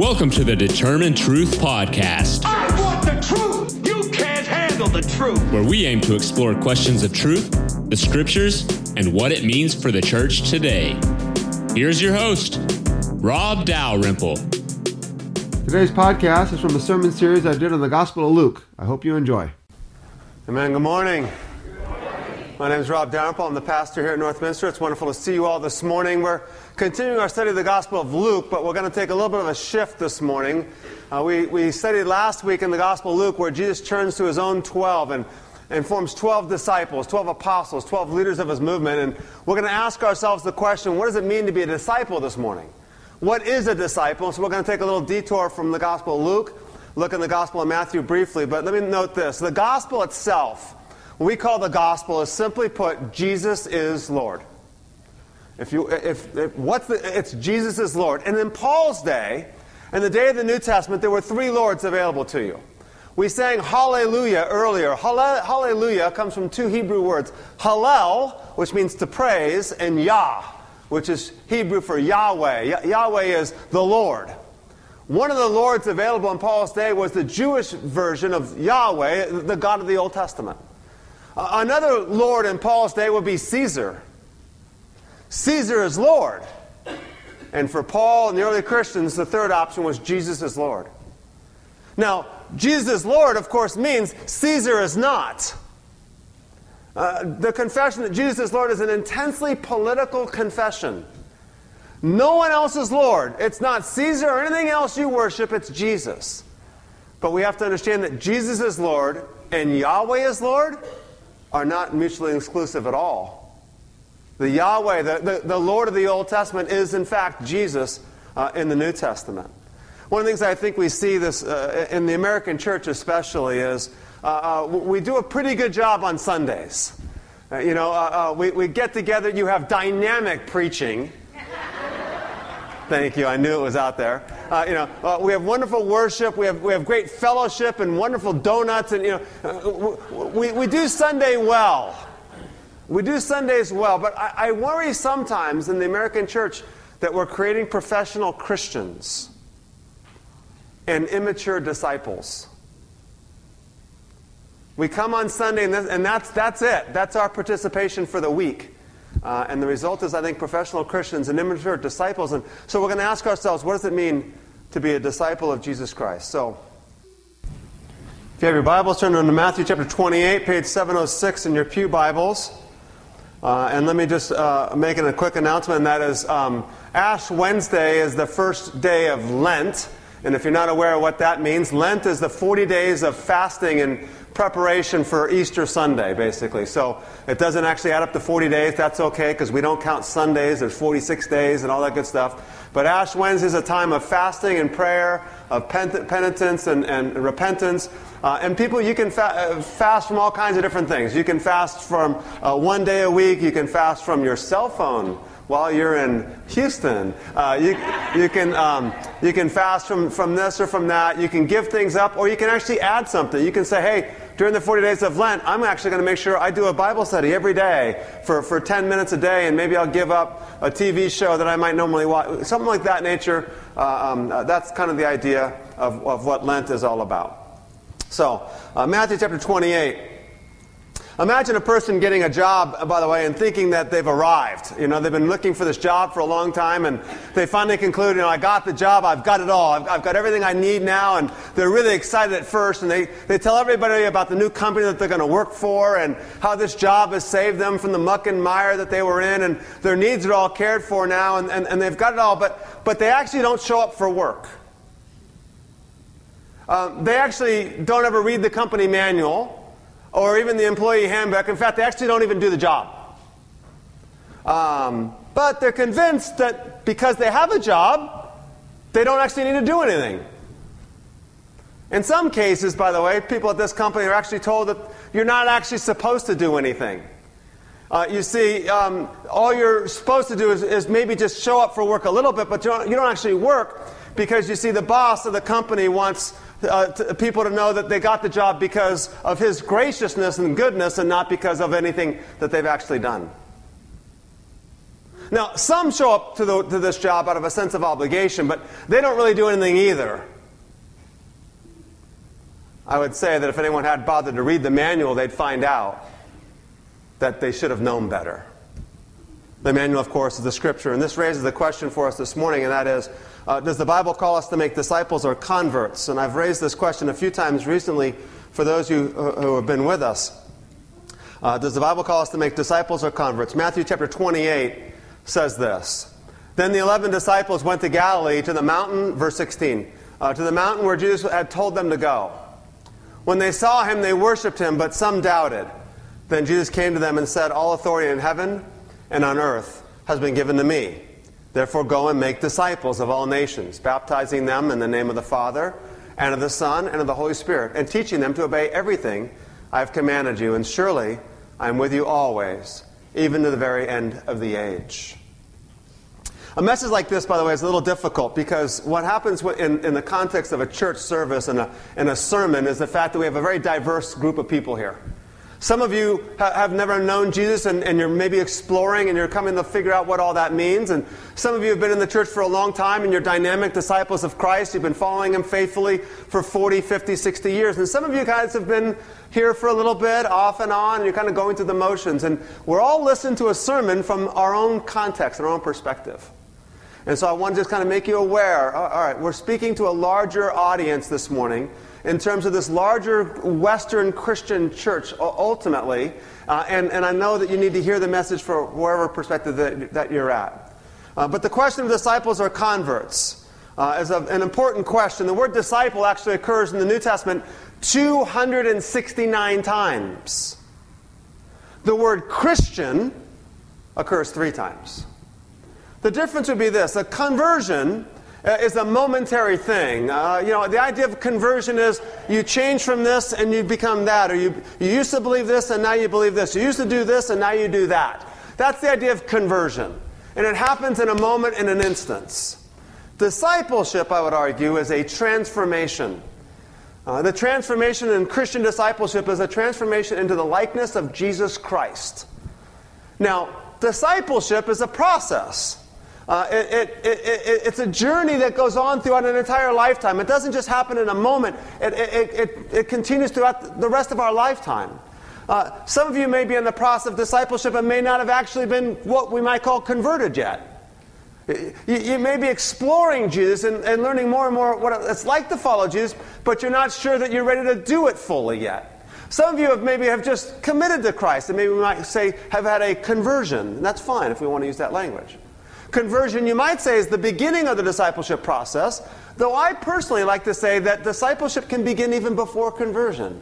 Welcome to the Determine Truth Podcast, I want the truth. You can't handle the truth. where we aim to explore questions of truth, the scriptures, and what it means for the church today. Here's your host, Rob Dalrymple. Today's podcast is from a sermon series I did on the Gospel of Luke. I hope you enjoy. Amen. Good morning. My name is Rob Dalrymple. I'm the pastor here at Northminster. It's wonderful to see you all this morning. We're continuing our study of the Gospel of Luke, but we're going to take a little bit of a shift this morning. Uh, we, we studied last week in the Gospel of Luke where Jesus turns to his own 12 and, and forms 12 disciples, 12 apostles, 12 leaders of his movement. And we're going to ask ourselves the question what does it mean to be a disciple this morning? What is a disciple? So we're going to take a little detour from the Gospel of Luke, look in the Gospel of Matthew briefly, but let me note this. The Gospel itself, what we call the Gospel, is simply put, Jesus is Lord. If you, if, if what's the, it's Jesus is Lord. And in Paul's day, in the day of the New Testament, there were three Lords available to you. We sang Hallelujah earlier. Hallelujah comes from two Hebrew words Hallel, which means to praise, and Yah, which is Hebrew for Yahweh. Yahweh is the Lord. One of the Lords available in Paul's day was the Jewish version of Yahweh, the God of the Old Testament. Another Lord in Paul's day would be Caesar. Caesar is Lord. And for Paul and the early Christians, the third option was Jesus is Lord. Now, Jesus is Lord, of course, means Caesar is not. Uh, the confession that Jesus is Lord is an intensely political confession. No one else is Lord. It's not Caesar or anything else you worship, it's Jesus. But we have to understand that Jesus is Lord and Yahweh is Lord are not mutually exclusive at all. The Yahweh, the, the, the Lord of the Old Testament, is in fact Jesus uh, in the New Testament. One of the things I think we see this uh, in the American church, especially, is uh, uh, we do a pretty good job on Sundays. Uh, you know, uh, we, we get together, you have dynamic preaching. Thank you. I knew it was out there. Uh, you know, uh, we have wonderful worship. We have, we have great fellowship and wonderful donuts. And, you know, uh, we, we do Sunday well. We do Sundays well. But I, I worry sometimes in the American church that we're creating professional Christians and immature disciples. We come on Sunday, and, this, and that's, that's it. That's our participation for the week. Uh, and the result is, I think, professional Christians and immature disciples. And so we're going to ask ourselves, what does it mean to be a disciple of Jesus Christ? So, if you have your Bibles, turn to Matthew chapter 28, page 706 in your Pew Bibles. Uh, and let me just uh, make a quick announcement, and that is um, Ash Wednesday is the first day of Lent. And if you're not aware of what that means, Lent is the 40 days of fasting in preparation for Easter Sunday, basically. So it doesn't actually add up to 40 days. That's okay because we don't count Sundays. There's 46 days and all that good stuff. But Ash Wednesday is a time of fasting and prayer, of penitence and, and repentance. Uh, and people, you can fa- uh, fast from all kinds of different things. You can fast from uh, one day a week. You can fast from your cell phone while you're in Houston. Uh, you, you, can, um, you can fast from, from this or from that. You can give things up, or you can actually add something. You can say, hey, during the 40 days of Lent, I'm actually going to make sure I do a Bible study every day for, for 10 minutes a day, and maybe I'll give up a TV show that I might normally watch. Something like that nature. Uh, um, uh, that's kind of the idea of, of what Lent is all about. So, uh, Matthew chapter 28. Imagine a person getting a job, by the way, and thinking that they've arrived. You know, they've been looking for this job for a long time, and they finally conclude, you know, I got the job, I've got it all, I've, I've got everything I need now, and they're really excited at first, and they, they tell everybody about the new company that they're going to work for, and how this job has saved them from the muck and mire that they were in, and their needs are all cared for now, and, and, and they've got it all, but, but they actually don't show up for work. Um, they actually don't ever read the company manual or even the employee handbook. In fact, they actually don't even do the job. Um, but they're convinced that because they have a job, they don't actually need to do anything. In some cases, by the way, people at this company are actually told that you're not actually supposed to do anything. Uh, you see, um, all you're supposed to do is, is, maybe just show up for work a little bit, but you don't, you don't actually work because you see, the boss of the company wants uh, to, people to know that they got the job because of his graciousness and goodness and not because of anything that they've actually done. Now, some show up to, the, to this job out of a sense of obligation, but they don't really do anything either. I would say that if anyone had bothered to read the manual, they'd find out that they should have known better. The manual, of course, is the scripture. And this raises the question for us this morning, and that is uh, Does the Bible call us to make disciples or converts? And I've raised this question a few times recently for those who, who have been with us. Uh, does the Bible call us to make disciples or converts? Matthew chapter 28 says this Then the eleven disciples went to Galilee to the mountain, verse 16, uh, to the mountain where Jesus had told them to go. When they saw him, they worshipped him, but some doubted. Then Jesus came to them and said, All authority in heaven and on earth has been given to me. Therefore, go and make disciples of all nations, baptizing them in the name of the Father, and of the Son, and of the Holy Spirit, and teaching them to obey everything I have commanded you. And surely I am with you always, even to the very end of the age. A message like this, by the way, is a little difficult because what happens in, in the context of a church service and a, and a sermon is the fact that we have a very diverse group of people here. Some of you have never known Jesus and, and, you're maybe exploring and you're coming to figure out what all that means. And some of you have been in the church for a long time and you're dynamic disciples of Christ. You've been following Him faithfully for 40, 50, 60 years. And some of you guys have been here for a little bit, off and on, and you're kind of going through the motions. And we're all listening to a sermon from our own context our own perspective. And so I want to just kind of make you aware. Oh, all right, we're speaking to a larger audience this morning in terms of this larger Western Christian church ultimately. Uh, and, and I know that you need to hear the message from wherever perspective that, that you're at. Uh, but the question of disciples or converts uh, is a, an important question. The word disciple actually occurs in the New Testament 269 times. The word Christian occurs three times. The difference would be this a conversion uh, is a momentary thing. Uh, you know, the idea of conversion is you change from this and you become that, or you, you used to believe this and now you believe this. You used to do this and now you do that. That's the idea of conversion. And it happens in a moment, in an instance. Discipleship, I would argue, is a transformation. Uh, the transformation in Christian discipleship is a transformation into the likeness of Jesus Christ. Now, discipleship is a process. Uh, it, it, it, it's a journey that goes on throughout an entire lifetime. It doesn't just happen in a moment, it, continues throughout the rest of our lifetime. Uh, some of you may be in the process of discipleship and may not have actually been what we might call converted yet. You, you may be exploring Jesus and, and learning more and more what it's like to follow Jesus, but you're not sure that you're ready to do it fully yet. Some of you have maybe have just committed to Christ, and maybe we might say have had a conversion. And that's fine if we want to use that language. Conversion, you might say, is the beginning of the discipleship process, though I personally like to say that discipleship can begin even before conversion.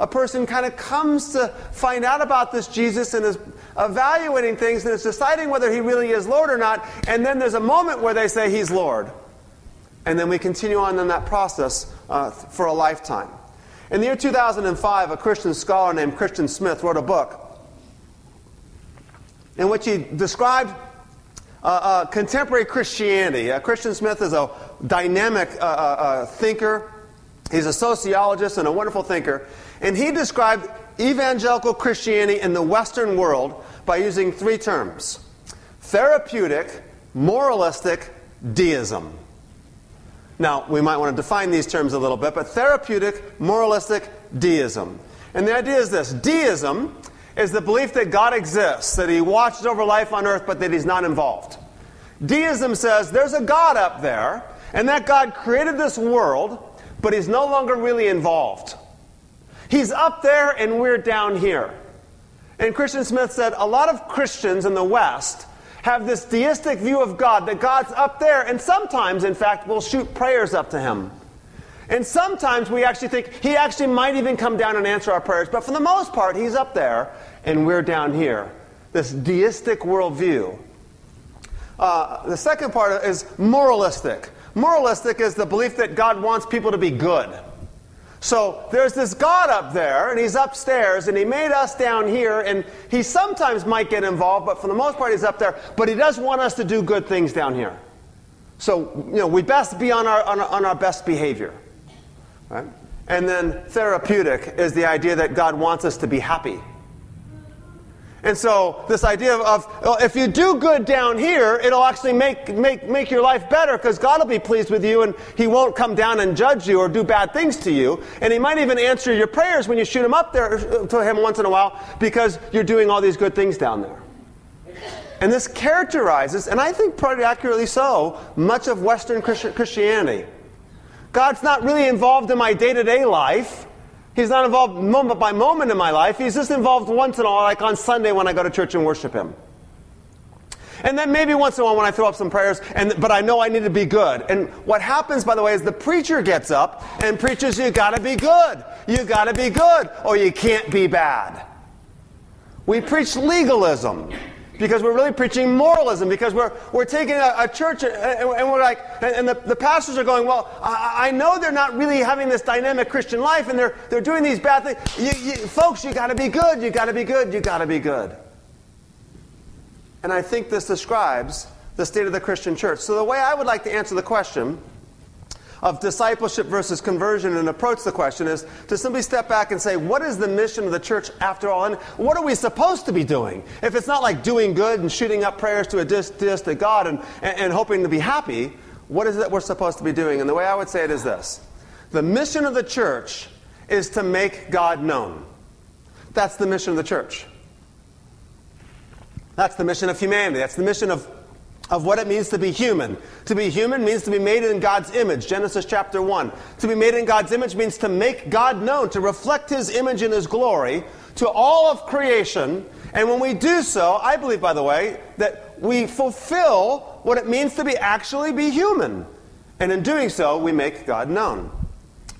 A person kind of comes to find out about this Jesus and is evaluating things and is deciding whether he really is Lord or not, and then there's a moment where they say he's Lord. And then we continue on in that process uh, for a lifetime. In the year 2005, a Christian scholar named Christian Smith wrote a book in which he described uh, uh, contemporary Christianity. Uh, Christian Smith is a dynamic uh, uh, uh, thinker. He's a sociologist and a wonderful thinker. And he described evangelical Christianity in the Western world by using three terms therapeutic, moralistic, deism. Now, we might want to define these terms a little bit, but therapeutic, moralistic, deism. And the idea is this deism is the belief that God exists, that He watches over life on earth, but that He's not involved. Deism says there's a God up there, and that God created this world, but He's no longer really involved. He's up there, and we're down here. And Christian Smith said a lot of Christians in the West have this deistic view of God, that God's up there, and sometimes, in fact, we'll shoot prayers up to Him. And sometimes we actually think he actually might even come down and answer our prayers, but for the most part, he's up there and we're down here. This deistic worldview. Uh, the second part is moralistic. Moralistic is the belief that God wants people to be good. So there's this God up there, and he's upstairs, and he made us down here, and he sometimes might get involved, but for the most part, he's up there. But he does want us to do good things down here. So, you know, we best be on our, on our, on our best behavior. Right? And then therapeutic is the idea that God wants us to be happy. And so this idea of, well, if you do good down here, it'll actually make, make, make your life better because God will be pleased with you and he won't come down and judge you or do bad things to you. And he might even answer your prayers when you shoot him up there uh, to him once in a while because you're doing all these good things down there. And this characterizes, and I think pretty accurately so, much of Western Christianity. God's not really involved in my day to day life. He's not involved moment by moment in my life. He's just involved once in a while, like on Sunday when I go to church and worship Him. And then maybe once in a while when I throw up some prayers, and, but I know I need to be good. And what happens, by the way, is the preacher gets up and preaches, you gotta be good. You gotta be good, or you can't be bad. We preach legalism because we're really preaching moralism because we're, we're taking a, a church and, and, we're like and the, the pastors are going well I, I, know they're not really having this dynamic christian life and they're, they're doing these bad things. You, you, folks you got to be good you got to be good you got to be good. And i think this describes the state of the christian church. So the way i would like to answer the question of discipleship versus conversion and approach the question is to simply step back and say, what is the mission of the church after all? And what are we supposed to be doing? If it's not like doing good and shooting up prayers to a distant God and, and, and hoping to be happy, what is it that we're supposed to be doing? And the way I would say it is this the mission of the church is to make God known. That's the mission of the church. That's the mission of humanity. That's the mission of of what it means to be human. To be human means to be made in God's image, Genesis chapter 1. To be made in God's image means to make God known, to reflect His image and His glory to all of creation. And when we do so, I believe, by the way, that we fulfill what it means to be actually be human. And in doing so, we make God known.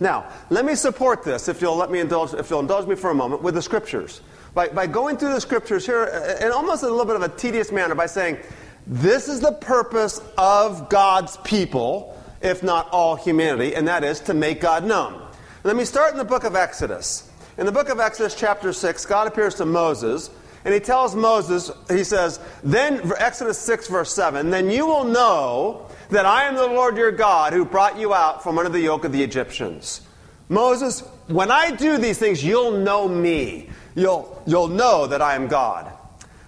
Now, let me support this, if you'll let me indulge, if you'll indulge me for a moment, with the scriptures. By, by going through the scriptures here uh, in almost a little bit of a tedious manner, by saying, this is the purpose of God's people, if not all humanity, and that is to make God known. Let me start in the book of Exodus. In the book of Exodus, chapter 6, God appears to Moses, and he tells Moses, he says, then, Exodus 6, verse 7, then you will know that I am the Lord your God who brought you out from under the yoke of the Egyptians. Moses, when I do these things, you'll know me. You'll, you'll know that I am God.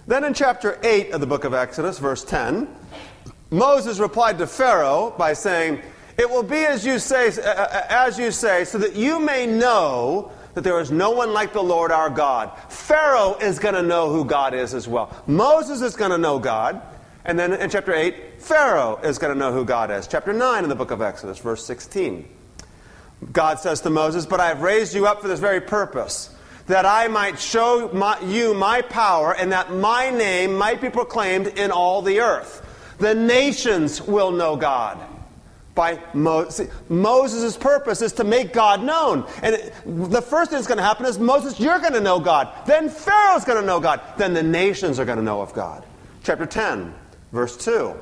Then in chapter 8 of the book of Exodus, verse 10, Moses replied to Pharaoh by saying, It will be as you say, uh, uh, uh, as you say, so that you may know that there is no one like the Lord our God. Pharaoh is going to know who God is as well. Moses is going to know God. And then in chapter 8, Pharaoh is going to know who God is. Chapter 9 in the book of Exodus, verse 16. God says to Moses, But I have raised you up for this very purpose that I might show my, you my power and that my name might be proclaimed in all the earth. The nations will know God. By Moses. Moses' purpose is to make God known. And it, the first thing that's going to happen is Moses, you're going to know God. Then Pharaoh's going to know God. Then the nations are going to know of God. Chapter 10, verse 2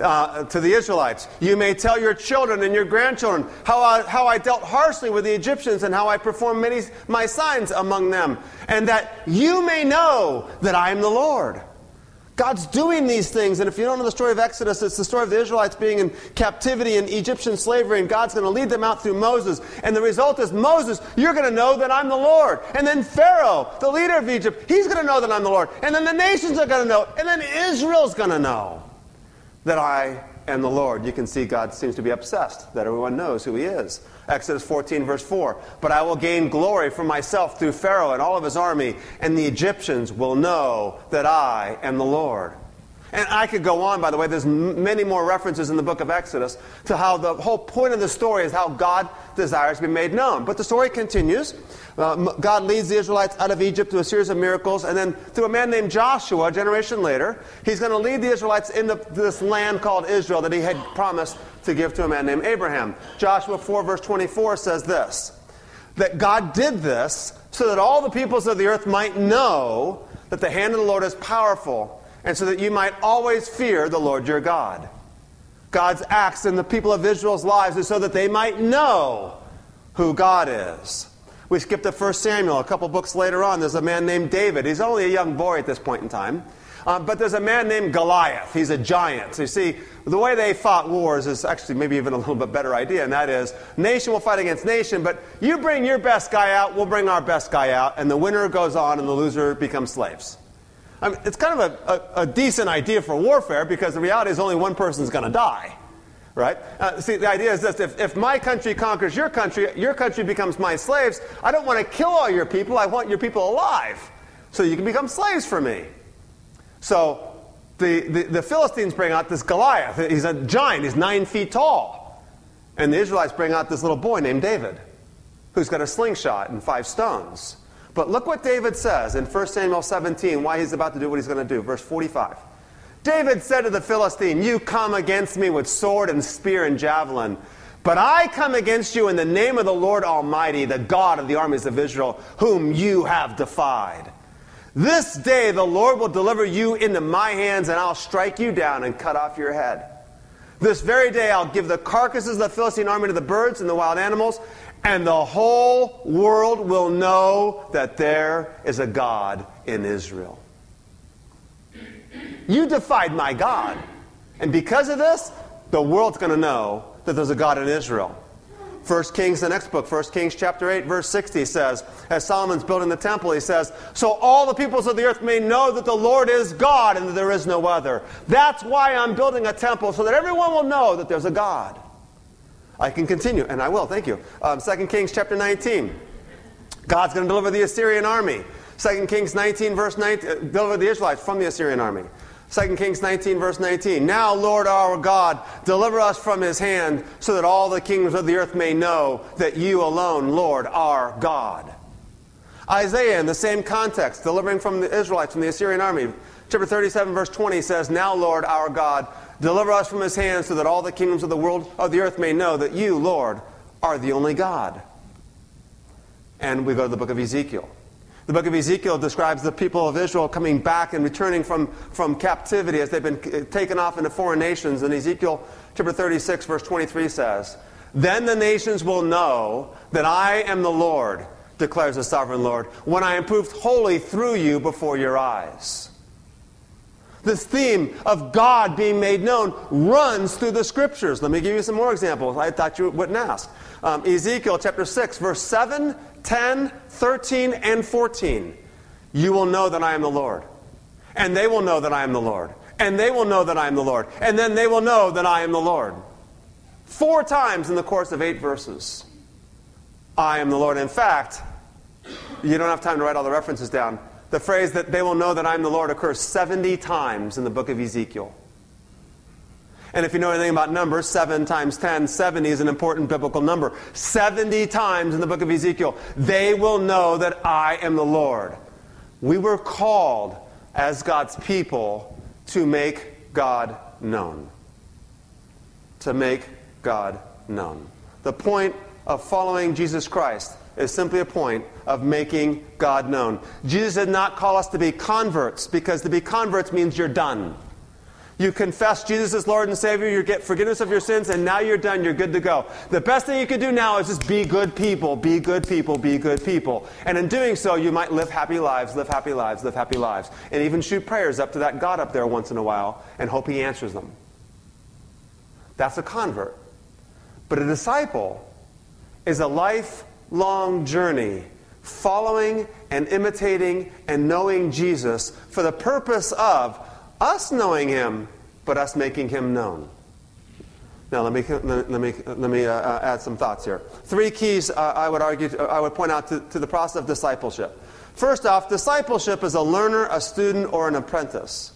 uh, to the Israelites. You may tell your children and your grandchildren how I, how I dealt harshly with the Egyptians and how I performed many my signs among them, and that you may know that I am the Lord. God's doing these things, and if you don't know the story of Exodus, it's the story of the Israelites being in captivity in Egyptian slavery, and God's going to lead them out through Moses. And the result is, Moses, you're going to know that I'm the Lord. And then Pharaoh, the leader of Egypt, he's going to know that I'm the Lord. And then the nations are going to know. And then Israel's going to know that I am the Lord. You can see God seems to be obsessed that everyone knows who he is. Exodus 14, verse 4. But I will gain glory for myself through Pharaoh and all of his army, and the Egyptians will know that I am the Lord. And I could go on, by the way, there's many more references in the book of Exodus to how the whole point of the story is how God desires to be made known. But the story continues. God leads the Israelites out of Egypt through a series of miracles, and then through a man named Joshua, a generation later, he's going to lead the Israelites into this land called Israel that he had promised to give to a man named Abraham. Joshua 4, verse 24 says this that God did this so that all the peoples of the earth might know that the hand of the Lord is powerful and so that you might always fear the Lord your God. God's acts in the people of Israel's lives is so that they might know who God is. We skip to 1 Samuel. A couple books later on, there's a man named David. He's only a young boy at this point in time. Um, but there's a man named Goliath. He's a giant. So you see, the way they fought wars is actually maybe even a little bit better idea, and that is nation will fight against nation, but you bring your best guy out, we'll bring our best guy out, and the winner goes on and the loser becomes slaves. I mean, it's kind of a, a, a decent idea for warfare because the reality is only one person's going to die. Right? Uh, see, the idea is this if, if my country conquers your country, your country becomes my slaves. I don't want to kill all your people, I want your people alive so you can become slaves for me. So the, the, the, Philistines bring out this Goliath. He's a giant, he's nine feet tall. And the Israelites bring out this little boy named David, who's got a slingshot and five stones. But look what David says in 1 Samuel 17, why he's about to do what he's going to do. Verse 45. David said to the Philistine, You come against me with sword and spear and javelin. But I come against you in the name of the Lord Almighty, the God of the armies of Israel, whom you have defied. This day the Lord will deliver you into my hands, and I'll strike you down and cut off your head. This very day I'll give the carcasses of the Philistine army to the birds and the wild animals, and the whole world will know that there is a God in Israel. You defied my God, and because of this, the world's going to know that there's a God in Israel. 1 Kings, the next book, 1 Kings chapter 8, verse 60 says, as Solomon's building the temple, he says, So all the peoples of the earth may know that the Lord is God and that there is no other. That's why I'm building a temple, so that everyone will know that there's a God. I can continue, and I will, thank you. Um, 2 Kings chapter 19. God's going to deliver the Assyrian army. 2 Kings 19, verse 19, uh, deliver the Israelites from the Assyrian army. 2 Kings 19, verse 19. Now, Lord our God, deliver us from his hand, so that all the kingdoms of the earth may know that you alone, Lord, are God. Isaiah, in the same context, delivering from the Israelites from the Assyrian army, chapter 37, verse 20 says, Now, Lord our God, deliver us from his hand, so that all the kingdoms of the world of the earth may know that you, Lord, are the only God. And we go to the book of Ezekiel. The book of Ezekiel describes the people of Israel coming back and returning from, from captivity as they've been taken off into foreign nations. And Ezekiel chapter 36, verse 23 says, Then the nations will know that I am the Lord, declares the sovereign Lord, when I am proved holy through you before your eyes. This theme of God being made known runs through the scriptures. Let me give you some more examples. I thought you wouldn't ask. Um, Ezekiel chapter 6, verse 7 10, 13, and 14, you will know that I am the Lord. And they will know that I am the Lord. And they will know that I am the Lord. And then they will know that I am the Lord. Four times in the course of eight verses. I am the Lord. In fact, you don't have time to write all the references down. The phrase that they will know that I'm the Lord occurs 70 times in the book of Ezekiel. And if you know anything about numbers, 7 times 10, 70 is an important biblical number. 70 times in the book of Ezekiel, they will know that I am the Lord. We were called as God's people to make God known. To make God known. The point of following Jesus Christ is simply a point of making God known. Jesus did not call us to be converts because to be converts means you're done. You confess Jesus as Lord and Savior, you get forgiveness of your sins, and now you're done. You're good to go. The best thing you can do now is just be good people, be good people, be good people. And in doing so, you might live happy lives, live happy lives, live happy lives, and even shoot prayers up to that God up there once in a while and hope He answers them. That's a convert. But a disciple is a lifelong journey following and imitating and knowing Jesus for the purpose of us knowing him, but us making him known. Now, let me, let me, let me uh, uh, add some thoughts here. Three keys uh, I would argue, I would point out to, to the process of discipleship. First off, discipleship is a learner, a student, or an apprentice.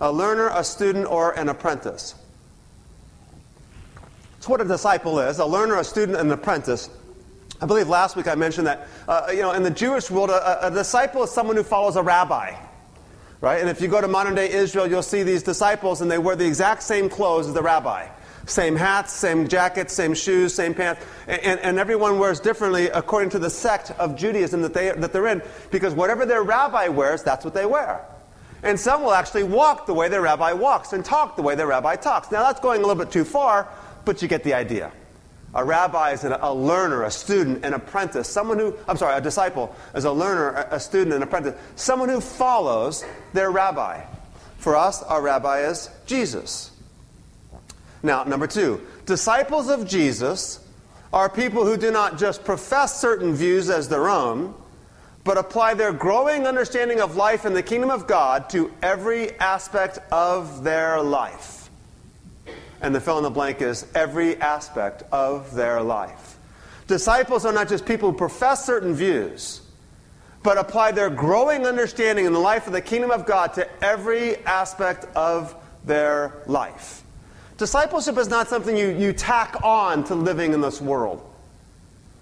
A learner, a student, or an apprentice. That's what a disciple is a learner, a student, and an apprentice. I believe last week I mentioned that, uh, you know, in the Jewish world, a, a disciple is someone who follows a rabbi. Right? And if you go to modern day Israel, you'll see these disciples, and they wear the exact same clothes as the rabbi. Same hats, same jackets, same shoes, same pants. And, and, everyone wears differently according to the sect of Judaism that, they, that they're in, because whatever their rabbi wears, that's what they wear. And some will actually walk the way their rabbi walks and talk the way their rabbi talks. Now, that's going a little bit too far, but you get the idea. A rabbi is a learner, a student, an apprentice. Someone who, I'm sorry, a disciple is a learner, a student, an apprentice. Someone who follows their rabbi. For us, our rabbi is Jesus. Now, number two, disciples of Jesus are people who do not just profess certain views as their own, but apply their growing understanding of life in the kingdom of God to every aspect of their life. And the fill in the blank is every aspect of their life. Disciples are not just people who profess certain views, but apply their growing understanding in the life of the kingdom of God to every aspect of their life. Discipleship is not something you, you tack on to living in this world.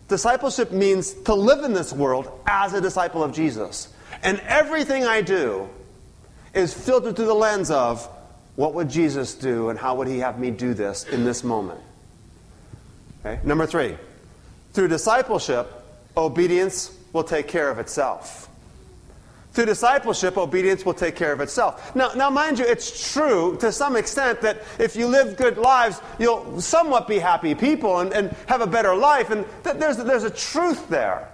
Discipleship means to live in this world as a disciple of Jesus. And everything I do is filtered through the lens of what would Jesus do and how would he have me do this in this moment. Okay? Number three, through discipleship, obedience will take care of itself. Through discipleship, obedience will take care of itself. Now, now, mind you, it's true to some extent that if you live good lives, you'll somewhat be happy people and, and have a better life, and th- there's, there's a truth there.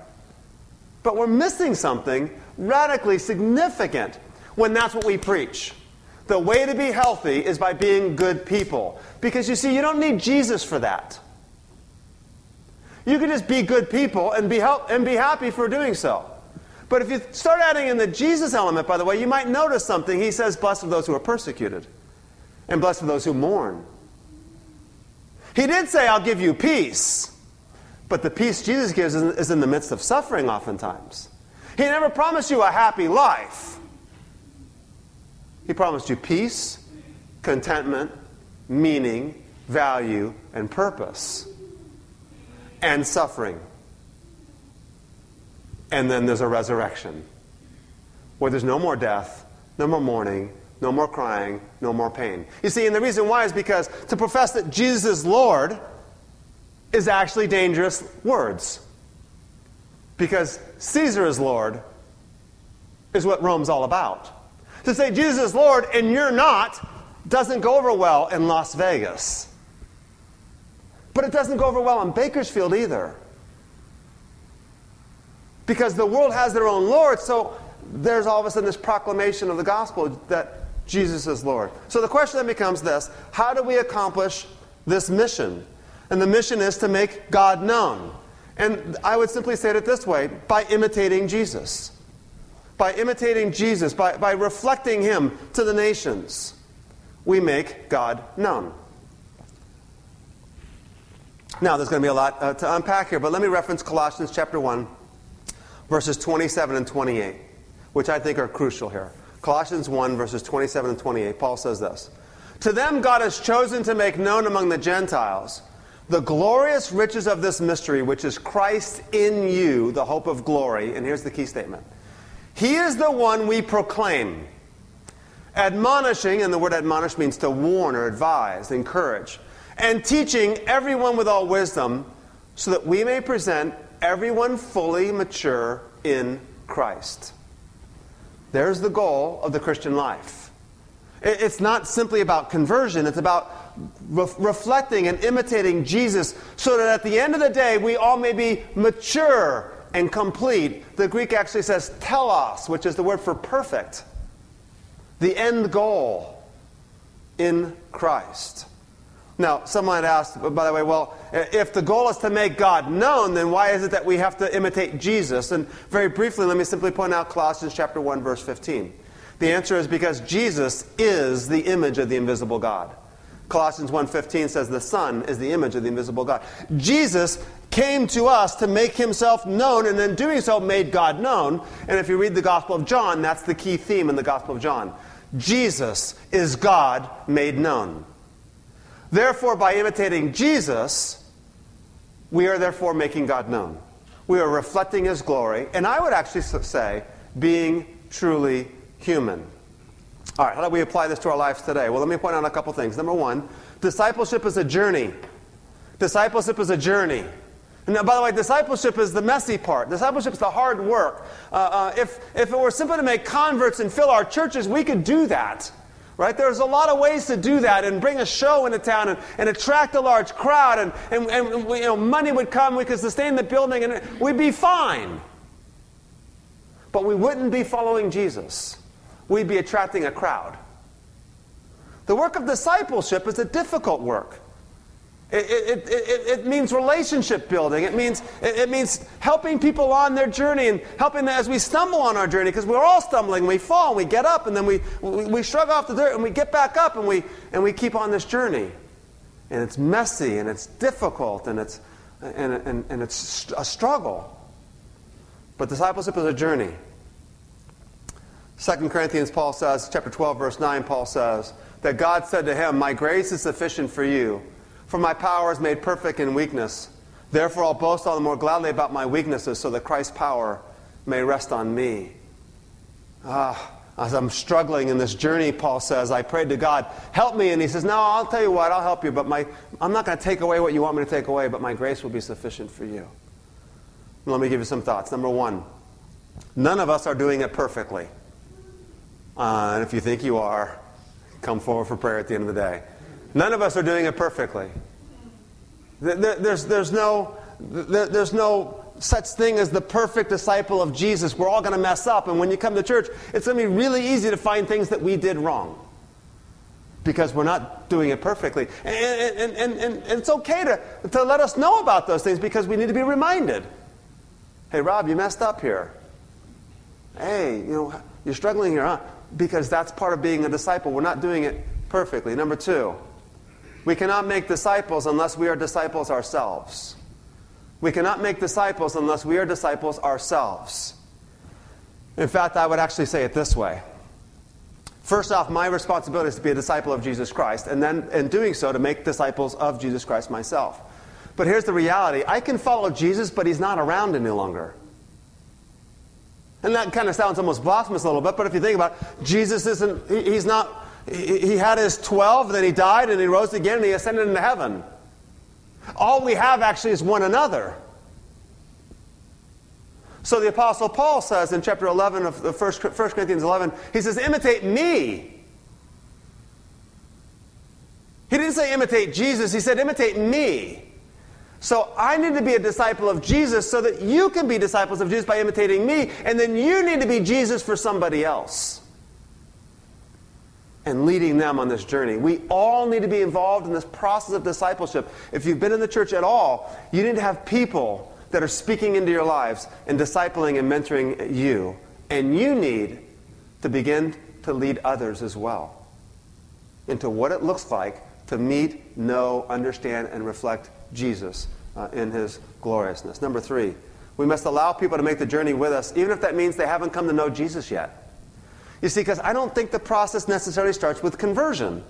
But we're missing something radically significant when that's what we preach. The way to be healthy is by being good people. Because you see, you don't need Jesus for that. You can just be good people and be, help, and be happy for doing so. But if you start adding in the Jesus element, by the way, you might notice something. He says, Blessed are those who are persecuted, and blessed are those who mourn. He did say, I'll give you peace. But the peace Jesus gives is in the midst of suffering, oftentimes. He never promised you a happy life. He promised you peace, contentment, meaning, value, and purpose, and suffering. And then there's a resurrection where there's no more death, no more mourning, no more crying, no more pain. You see, and the reason why is because to profess that Jesus is Lord is actually dangerous words. Because Caesar is Lord is what Rome's all about. To say Jesus is Lord and you're not doesn't go over well in Las Vegas. But it doesn't go over well in Bakersfield either because the world has their own Lord, so there's all of a sudden this proclamation of the gospel that Jesus is Lord. So the question then becomes this how do we accomplish this mission? And the mission is to make God known. And I would simply say it this way by imitating Jesus. By imitating Jesus, by, by reflecting Him to the nations, we make God known. Now, there's going to be a lot uh, to unpack here, but let me reference Colossians chapter 1, verses 27 and 28, which I think are crucial here. Colossians 1, verses 27 and 28, Paul says this To them God has chosen to make known among the Gentiles the glorious riches of this mystery, which is Christ in you, the hope of glory. And here's the key statement He is the one we proclaim, admonishing, and the word admonish means to warn or advise, encourage, and teaching everyone with all wisdom, so that we may present everyone fully mature in Christ. There's the goal of the Christian life. It's not simply about conversion, it's about re- reflecting and imitating Jesus so that at the end of the day we all may be mature and complete. The Greek actually says telos, which is the word for perfect. The end goal in Christ. Now, someone might ask, by the way, well, if the goal is to make God known, then why is it that we have to imitate Jesus? And very briefly, let me simply point out Colossians chapter 1, verse 15. The answer is because Jesus is the image of the invisible God. Colossians 1:15 says the Son is the image of the invisible God. Jesus came to us to make himself known and in doing so made God known. And if you read the Gospel of John, that's the key theme in the Gospel of John. Jesus is God made known. Therefore, by imitating Jesus, we are therefore making God known. We are reflecting His glory, and I would actually say, being truly human. All right, how do we apply this to our lives today? Well, let me point out a couple things. Number one, discipleship is a journey. Discipleship is a journey. Now, by the way, discipleship is the messy part. Discipleship is the hard work. Uh, uh, if, if it were simply to make converts and fill our churches, we could do that. Right? There's a lot of ways to do that and bring a show into town and, and attract a large crowd and, and, and you know, money would come, we could sustain the building and we'd be fine. But we wouldn't be following Jesus. We'd be attracting a crowd. The work of discipleship is a difficult work. It, it, it, it, means relationship building. It means, it, means helping people on their journey and helping them as we stumble on our journey because we're all stumbling. We fall and we get up and then we, we, we shrug off the dirt and we get back up and we, and we keep on this journey. And it's messy and it's difficult and it's, and, and, and it's a struggle. But discipleship is a journey. 2 Corinthians, Paul says, chapter 12, verse 9, Paul says, that God said to him, My grace is sufficient for you for my power is made perfect in weakness. Therefore, I'll boast all the more gladly about my weaknesses so that Christ's power may rest on me. Ah, as I'm struggling in this journey, Paul says, I prayed to God, help me. And he says, No, I'll tell you what, I'll help you, but my, I'm not going to take away what you want me to take away, but my grace will be sufficient for you. Let me give you some thoughts. Number one, none of us are doing it perfectly. Uh, and if you think you are, come forward for prayer at the end of the day. None of us are doing it perfectly. There's, there's, no, there's no such thing as the perfect disciple of Jesus. We're all going to mess up. And when you come to church, it's going to be really easy to find things that we did wrong because we're not doing it perfectly. And, and, and, and, it's okay to, to let us know about those things because we need to be reminded. Hey, Rob, you messed up here. Hey, you know, you're struggling here, huh? Because that's part of being a disciple. We're not doing it perfectly. Number two, we cannot make disciples unless we are disciples ourselves. We cannot make disciples unless we are disciples ourselves. In fact, I would actually say it this way. First off, my responsibility is to be a disciple of Jesus Christ, and then in doing so, to make disciples of Jesus Christ myself. But here's the reality I can follow Jesus, but he's not around any longer. And that kind of sounds almost blasphemous a little bit, but if you think about it, Jesus isn't, he, he's not he had his 12, then he died, and he rose again, and he ascended into heaven. All we have actually is one another. So the Apostle Paul says in chapter 11 of the first 1 Corinthians 11, he says, imitate me. He didn't say imitate Jesus, he said imitate me. So I need to be a disciple of Jesus so that you can be disciples of Jesus by imitating me, and then you need to be Jesus for somebody else and leading them on this journey. We all need to be involved in this process of discipleship. If you've been in the church at all, you need to have people that are speaking into your lives and discipling and mentoring you. And you need to begin to lead others as well into what it looks like to meet, know, understand, and reflect Jesus uh, in his gloriousness. Number three, we must allow people to make the journey with us, even if that means they haven't come to know Jesus yet. You see, because I don't think the process necessarily starts with conversion.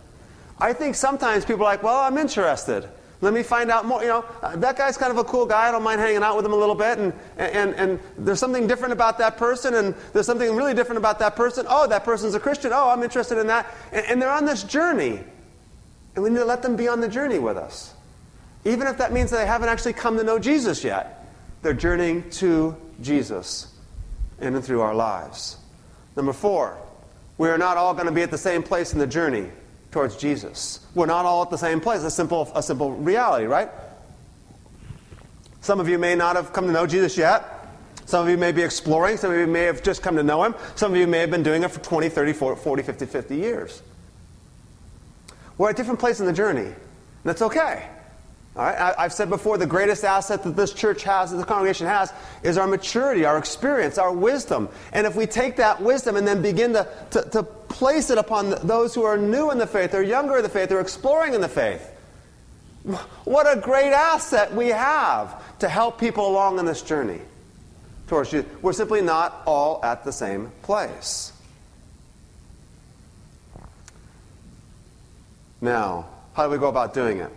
I think sometimes people are like, well, I'm interested. Let me find out more. You know, uh, that guy's kind of a cool guy. I don't mind hanging out with him a little bit. And, and, and there's something different about that person, and there's something really different about that person. Oh, that person's a Christian. Oh, I'm interested in that. And, and they're on this journey. And we need to let them be on the journey with us. Even if that means that they haven't actually come to know Jesus yet, they're journeying to Jesus in and through our lives. Number four, we are not all going to be at the same place in the journey towards Jesus. We're not all at the same place. A simple, a simple reality, right? Some of you may not have come to know Jesus yet. Some of you may be exploring. Some of you may have just come to know him. Some of you may have been doing it for 20, 30, 40, 50, 50 years. We're at different places in the journey. And that's okay. All right? I, have said before the greatest asset that this church has, that the congregation has, is our maturity, our experience, our wisdom. And if we take that wisdom and then begin to, to, to place it upon those who are new in the faith, or younger in the faith, or exploring in the faith, what a great asset we have to help people along in this journey towards you. We're simply not all at the same place. Now, how do we go about doing it?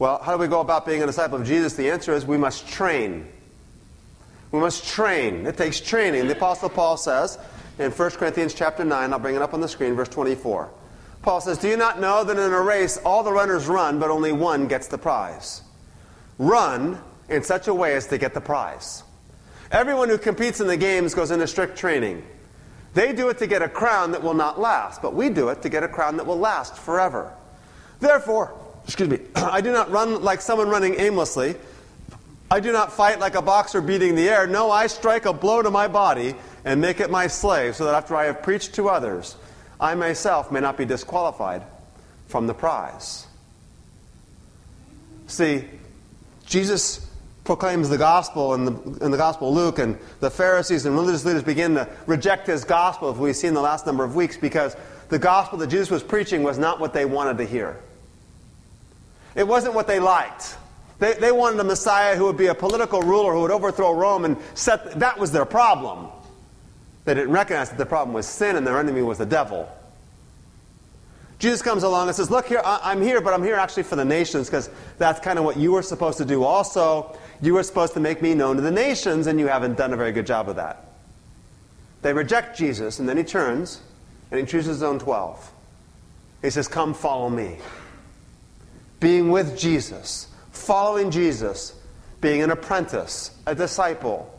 Well, how do we go about being a disciple of Jesus? The answer is we must train. We must train. It takes training. The Apostle Paul says in 1 Corinthians chapter 9, I'll bring it up on the screen, verse 24. Paul says, Do you not know that in a race all the runners run, but only one gets the prize? Run in such a way as to get the prize. Everyone who competes in the games goes into strict training. They do it to get a crown that will not last, but we do it to get a crown that will last forever. Therefore, excuse me, I do not run like someone running aimlessly. I do not fight like a boxer beating the air. No, I strike a blow to my body and make it my slave, so that after I have preached to others, I myself may not be disqualified. from the prize. See, Jesus proclaims the gospel in the, in the gospel of Luke, and the Pharisees and religious leaders begin to reject his gospel, as we've seen the last number of weeks, because the gospel that Jesus was preaching was not what they wanted to hear. It wasn't what they liked. They, they wanted a Messiah who would be a political ruler who would overthrow Rome and set. That was their problem. They didn't recognize that the problem was sin and their enemy was the devil. Jesus comes along and says, Look here, I'm here, but I'm here actually for the nations because that's kind of what you were supposed to do also. You were supposed to make me known to the nations, and you haven't done a very good job of that. They reject Jesus, and then he turns and he chooses his own 12. He says, Come follow me. Being with Jesus, following Jesus, being an apprentice, a disciple,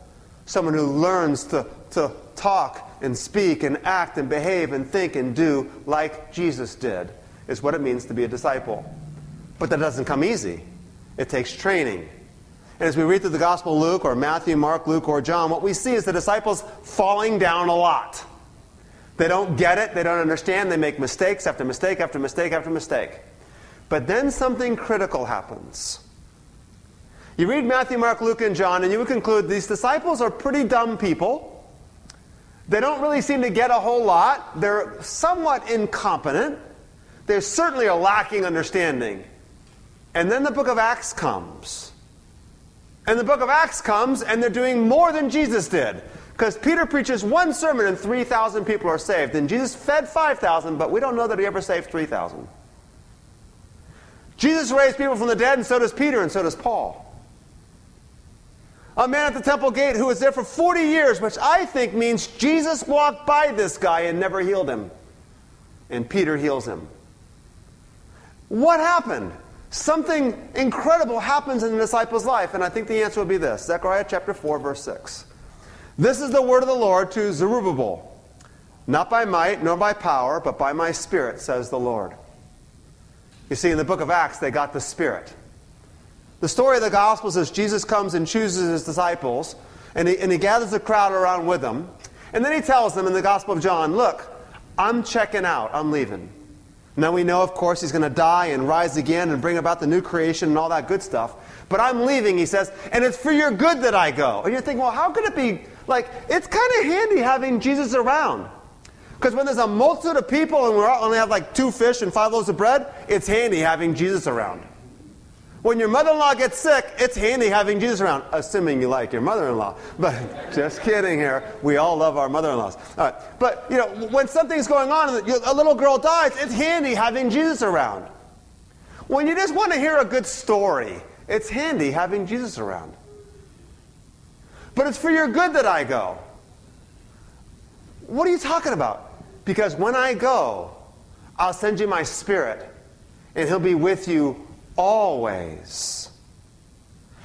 someone who learns to, to talk and speak and act and behave and think and do like Jesus did, is what it means to be a disciple. But that doesn't come easy, it takes training. And as we read through the Gospel of Luke or Matthew, Mark, Luke, or John, what we see is the disciples falling down a lot. They don't get it, they don't understand, they make mistakes after mistake after mistake after mistake. But then something critical happens. You read Matthew, Mark, Luke, and John, and you would conclude these disciples are pretty dumb people. They don't really seem to get a whole lot. They're somewhat incompetent. They certainly are lacking understanding. And then the book of Acts comes. And the book of Acts comes, and they're doing more than Jesus did. Because Peter preaches one sermon, and 3,000 people are saved. And Jesus fed 5,000, but we don't know that he ever saved 3,000. Jesus raised people from the dead, and so does Peter, and so does Paul a man at the temple gate who was there for 40 years, which I think means Jesus walked by this guy and never healed him. And Peter heals him. What happened? Something incredible happens in the disciple's life, and I think the answer will be this Zechariah chapter 4, verse 6. This is the word of the Lord to Zerubbabel. Not by might nor by power, but by my spirit, says the Lord. You see, in the book of Acts, they got the Spirit. The story of the Gospels is Jesus comes and chooses his disciples, and he, and he gathers the crowd around with him. And then he tells them in the Gospel of John, Look, I'm checking out, I'm leaving. Now we know, of course, he's going to die and rise again and bring about the new creation and all that good stuff. But I'm leaving, he says, and it's for your good that I go. And you're thinking, well, how could it be? Like, it's kind of handy having Jesus around. Because when there's a multitude of people and we only have like two fish and five loaves of bread, it's handy having Jesus around. When your mother in law gets sick, it's handy having Jesus around, assuming you like your mother in law. But just kidding here. We all love our mother in laws. But, you know, when something's going on and a little girl dies, it's handy having Jesus around. When you just want to hear a good story, it's handy having Jesus around. But it's for your good that I go. What are you talking about? Because when I go, I'll send you my spirit, and he'll be with you always.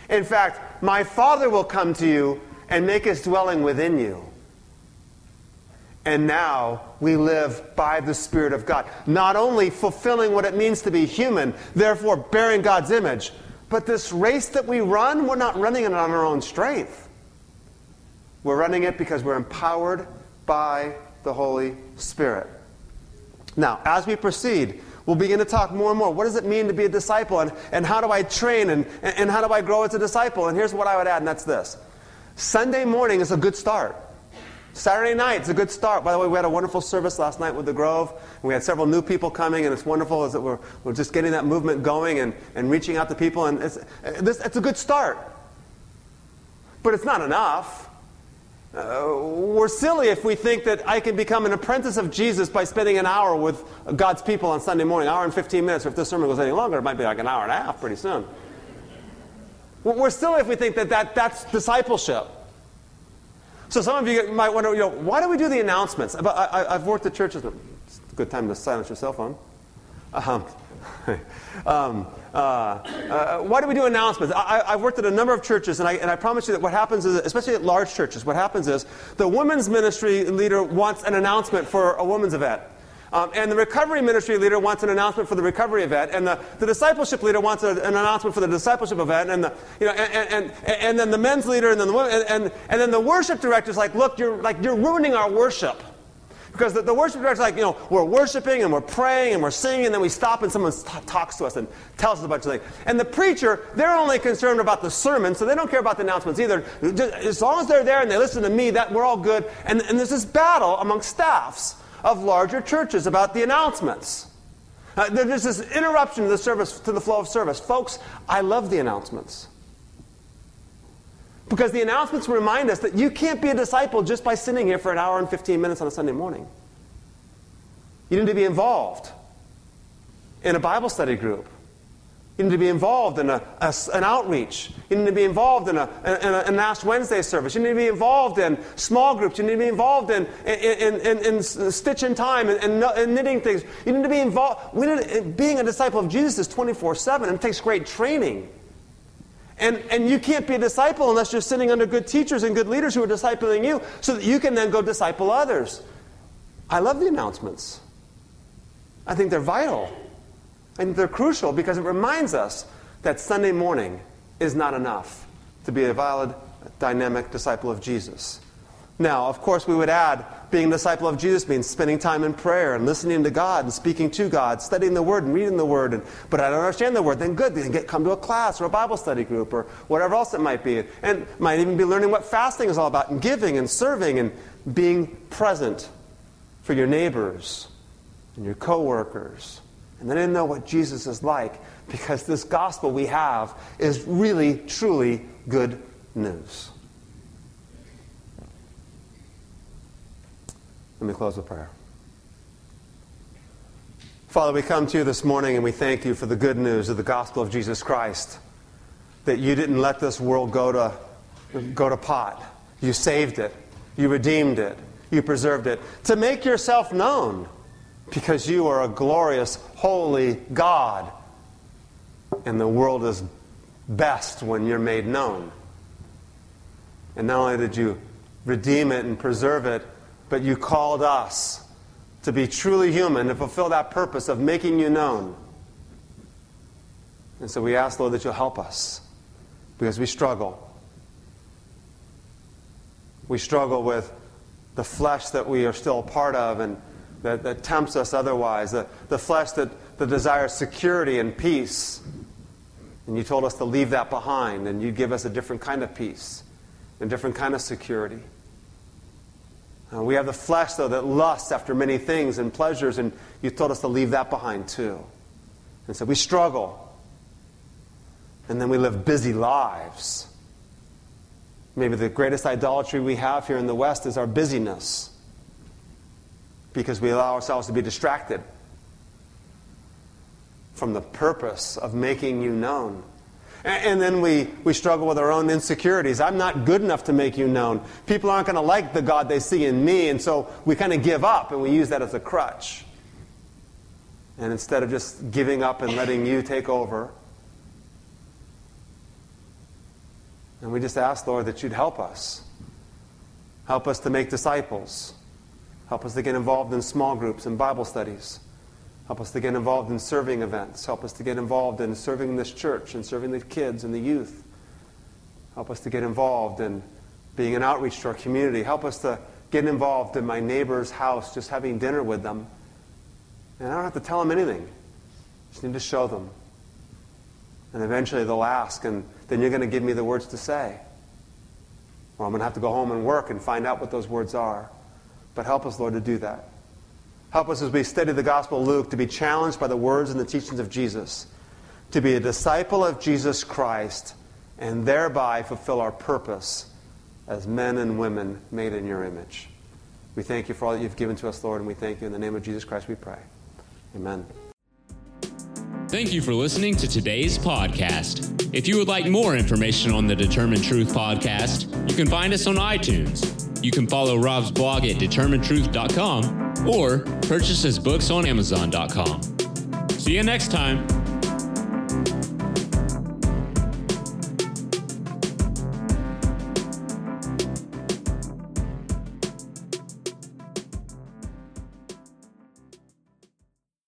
In fact, my Father will come to you and make his dwelling within you. And now we live by the Spirit of God, not only fulfilling what it means to be human, therefore bearing God's image, but this race that we run, we're not running it on our own strength. We're running it because we're empowered by the Holy Spirit. Now, as we proceed, we'll begin to talk more and more. What does it mean to be a disciple? And, and how do I train? And, and how do I grow as a disciple? And here's what I would add, and that's this Sunday morning is a good start. Saturday night is a good start. By the way, we had a wonderful service last night with the Grove. We had several new people coming, and it's wonderful as that we're, we're just getting that movement going and, and reaching out to people. And it's, it's a good start. But it's not enough. Uh, we're silly if we think that I can become an apprentice of Jesus by spending an hour with God's people on Sunday morning, hour and 15 minutes. Or if this sermon goes any longer, it might be like an hour and a half pretty soon. We're silly if we think that, that that's discipleship. So some of you might wonder, you know, why do we do the announcements? I, have worked at churches. It's a good time to silence your cell phone. Um, um, uh, uh, why do we do announcements? I, have worked at a number of churches, and I, and I promise you that what happens is, especially at large churches, what happens is the women's ministry leader wants an announcement for a women's event. Um, and the recovery ministry leader wants an announcement for the recovery event, and the, the discipleship leader wants a, an announcement for the discipleship event, and the, you know, and, and, and, and then the men's leader, and then the and, and, and then the worship director is like, look, you're like you're ruining our worship. Because the, the worship director's like, you know, we're worshiping and we're praying and we're singing, and then we stop and someone t- talks to us and tells us a bunch of things. And the preacher, they're only concerned about the sermon, so they don't care about the announcements either. Just, as long as they're there and they listen to me, that we're all good. And, and there's this battle among staffs of larger churches about the announcements. Uh, there's this interruption to the service, to the flow of service. Folks, I love the announcements. Because the announcements remind us that you can't be a disciple just by sitting here for an hour and 15 minutes on a Sunday morning. You need to be involved in a Bible study group. You need to be involved in a, a, an outreach. You need to be involved in, a, in, a, an Ash Wednesday service. You need to be involved in small groups. You need to be involved in, in, in, in stitch in time and, knitting things. You need to be involved. Need, being a disciple of Jesus is 24 7 and it takes great training. And, and you can't be a disciple unless you're sitting under good teachers and good leaders who are discipling you so that you can then go disciple others. I love the announcements. I think they're vital. I think they're crucial because it reminds us that Sunday morning is not enough to be a valid, dynamic disciple of Jesus. Now, of course, we would add being a disciple of Jesus means spending time in prayer and listening to God and speaking to God, studying the Word and reading the Word. And, but I don't understand the Word. Then good, then get come to a class or a Bible study group or whatever else it might be. And might even be learning what fasting is all about and giving and serving and being present for your neighbors and your coworkers. And then know what Jesus is like because this gospel we have is really, truly good news. Let me close with prayer. Father, we come to you this morning and we thank you for the good news of the gospel of Jesus Christ. That you didn't let this world go to, go to pot. You saved it. You redeemed it. You preserved it. To make yourself known because you are a glorious, holy God. And the world is best when you're made known. And not only did you redeem it and preserve it, but you called us to be truly human, to fulfill that purpose of making you known. And so we ask, Lord, that you'll help us because we struggle. We struggle with the flesh that we are still a part of and that, that tempts us otherwise, the, the flesh that, that desires security and peace. And you told us to leave that behind, and you'd give us a different kind of peace, a different kind of security. Uh, we have the flesh, though, that lusts after many things and pleasures, and you told us to leave that behind too. And so we struggle. And then we live busy lives. Maybe the greatest idolatry we have here in the West is our busyness because we allow ourselves to be distracted from the purpose of making you known. And then we, we struggle with our own insecurities. I'm not good enough to make you known. People aren't going to like the God they see in me, and so we kind of give up and we use that as a crutch. And instead of just giving up and letting you take over, and we just ask, Lord, that you'd help us. Help us to make disciples. Help us to get involved in small groups and Bible studies. Help us to get involved in serving events. Help us to get involved in serving this church and serving the kids and the youth. Help us to get involved in being an outreach to our community. Help us to get involved in my neighbor's house, just having dinner with them. And I don't have to tell them anything. Just need to show them. And eventually they'll ask, and then you're going to give me the words to say. Or I'm going to have to go home and work and find out what those words are. But help us, Lord, to do that. Help us as we study the Gospel of Luke to be challenged by the words and the teachings of Jesus, to be a disciple of Jesus Christ, and thereby fulfill our purpose as men and women made in your image. We thank you for all that you've given to us, Lord, and we thank you in the name of Jesus Christ we pray. Amen. Thank you for listening to today's podcast. If you would like more information on the Determine Truth podcast, you can find us on iTunes. You can follow Rob's blog at determinetruth.com or purchase his books on Amazon.com. See you next time.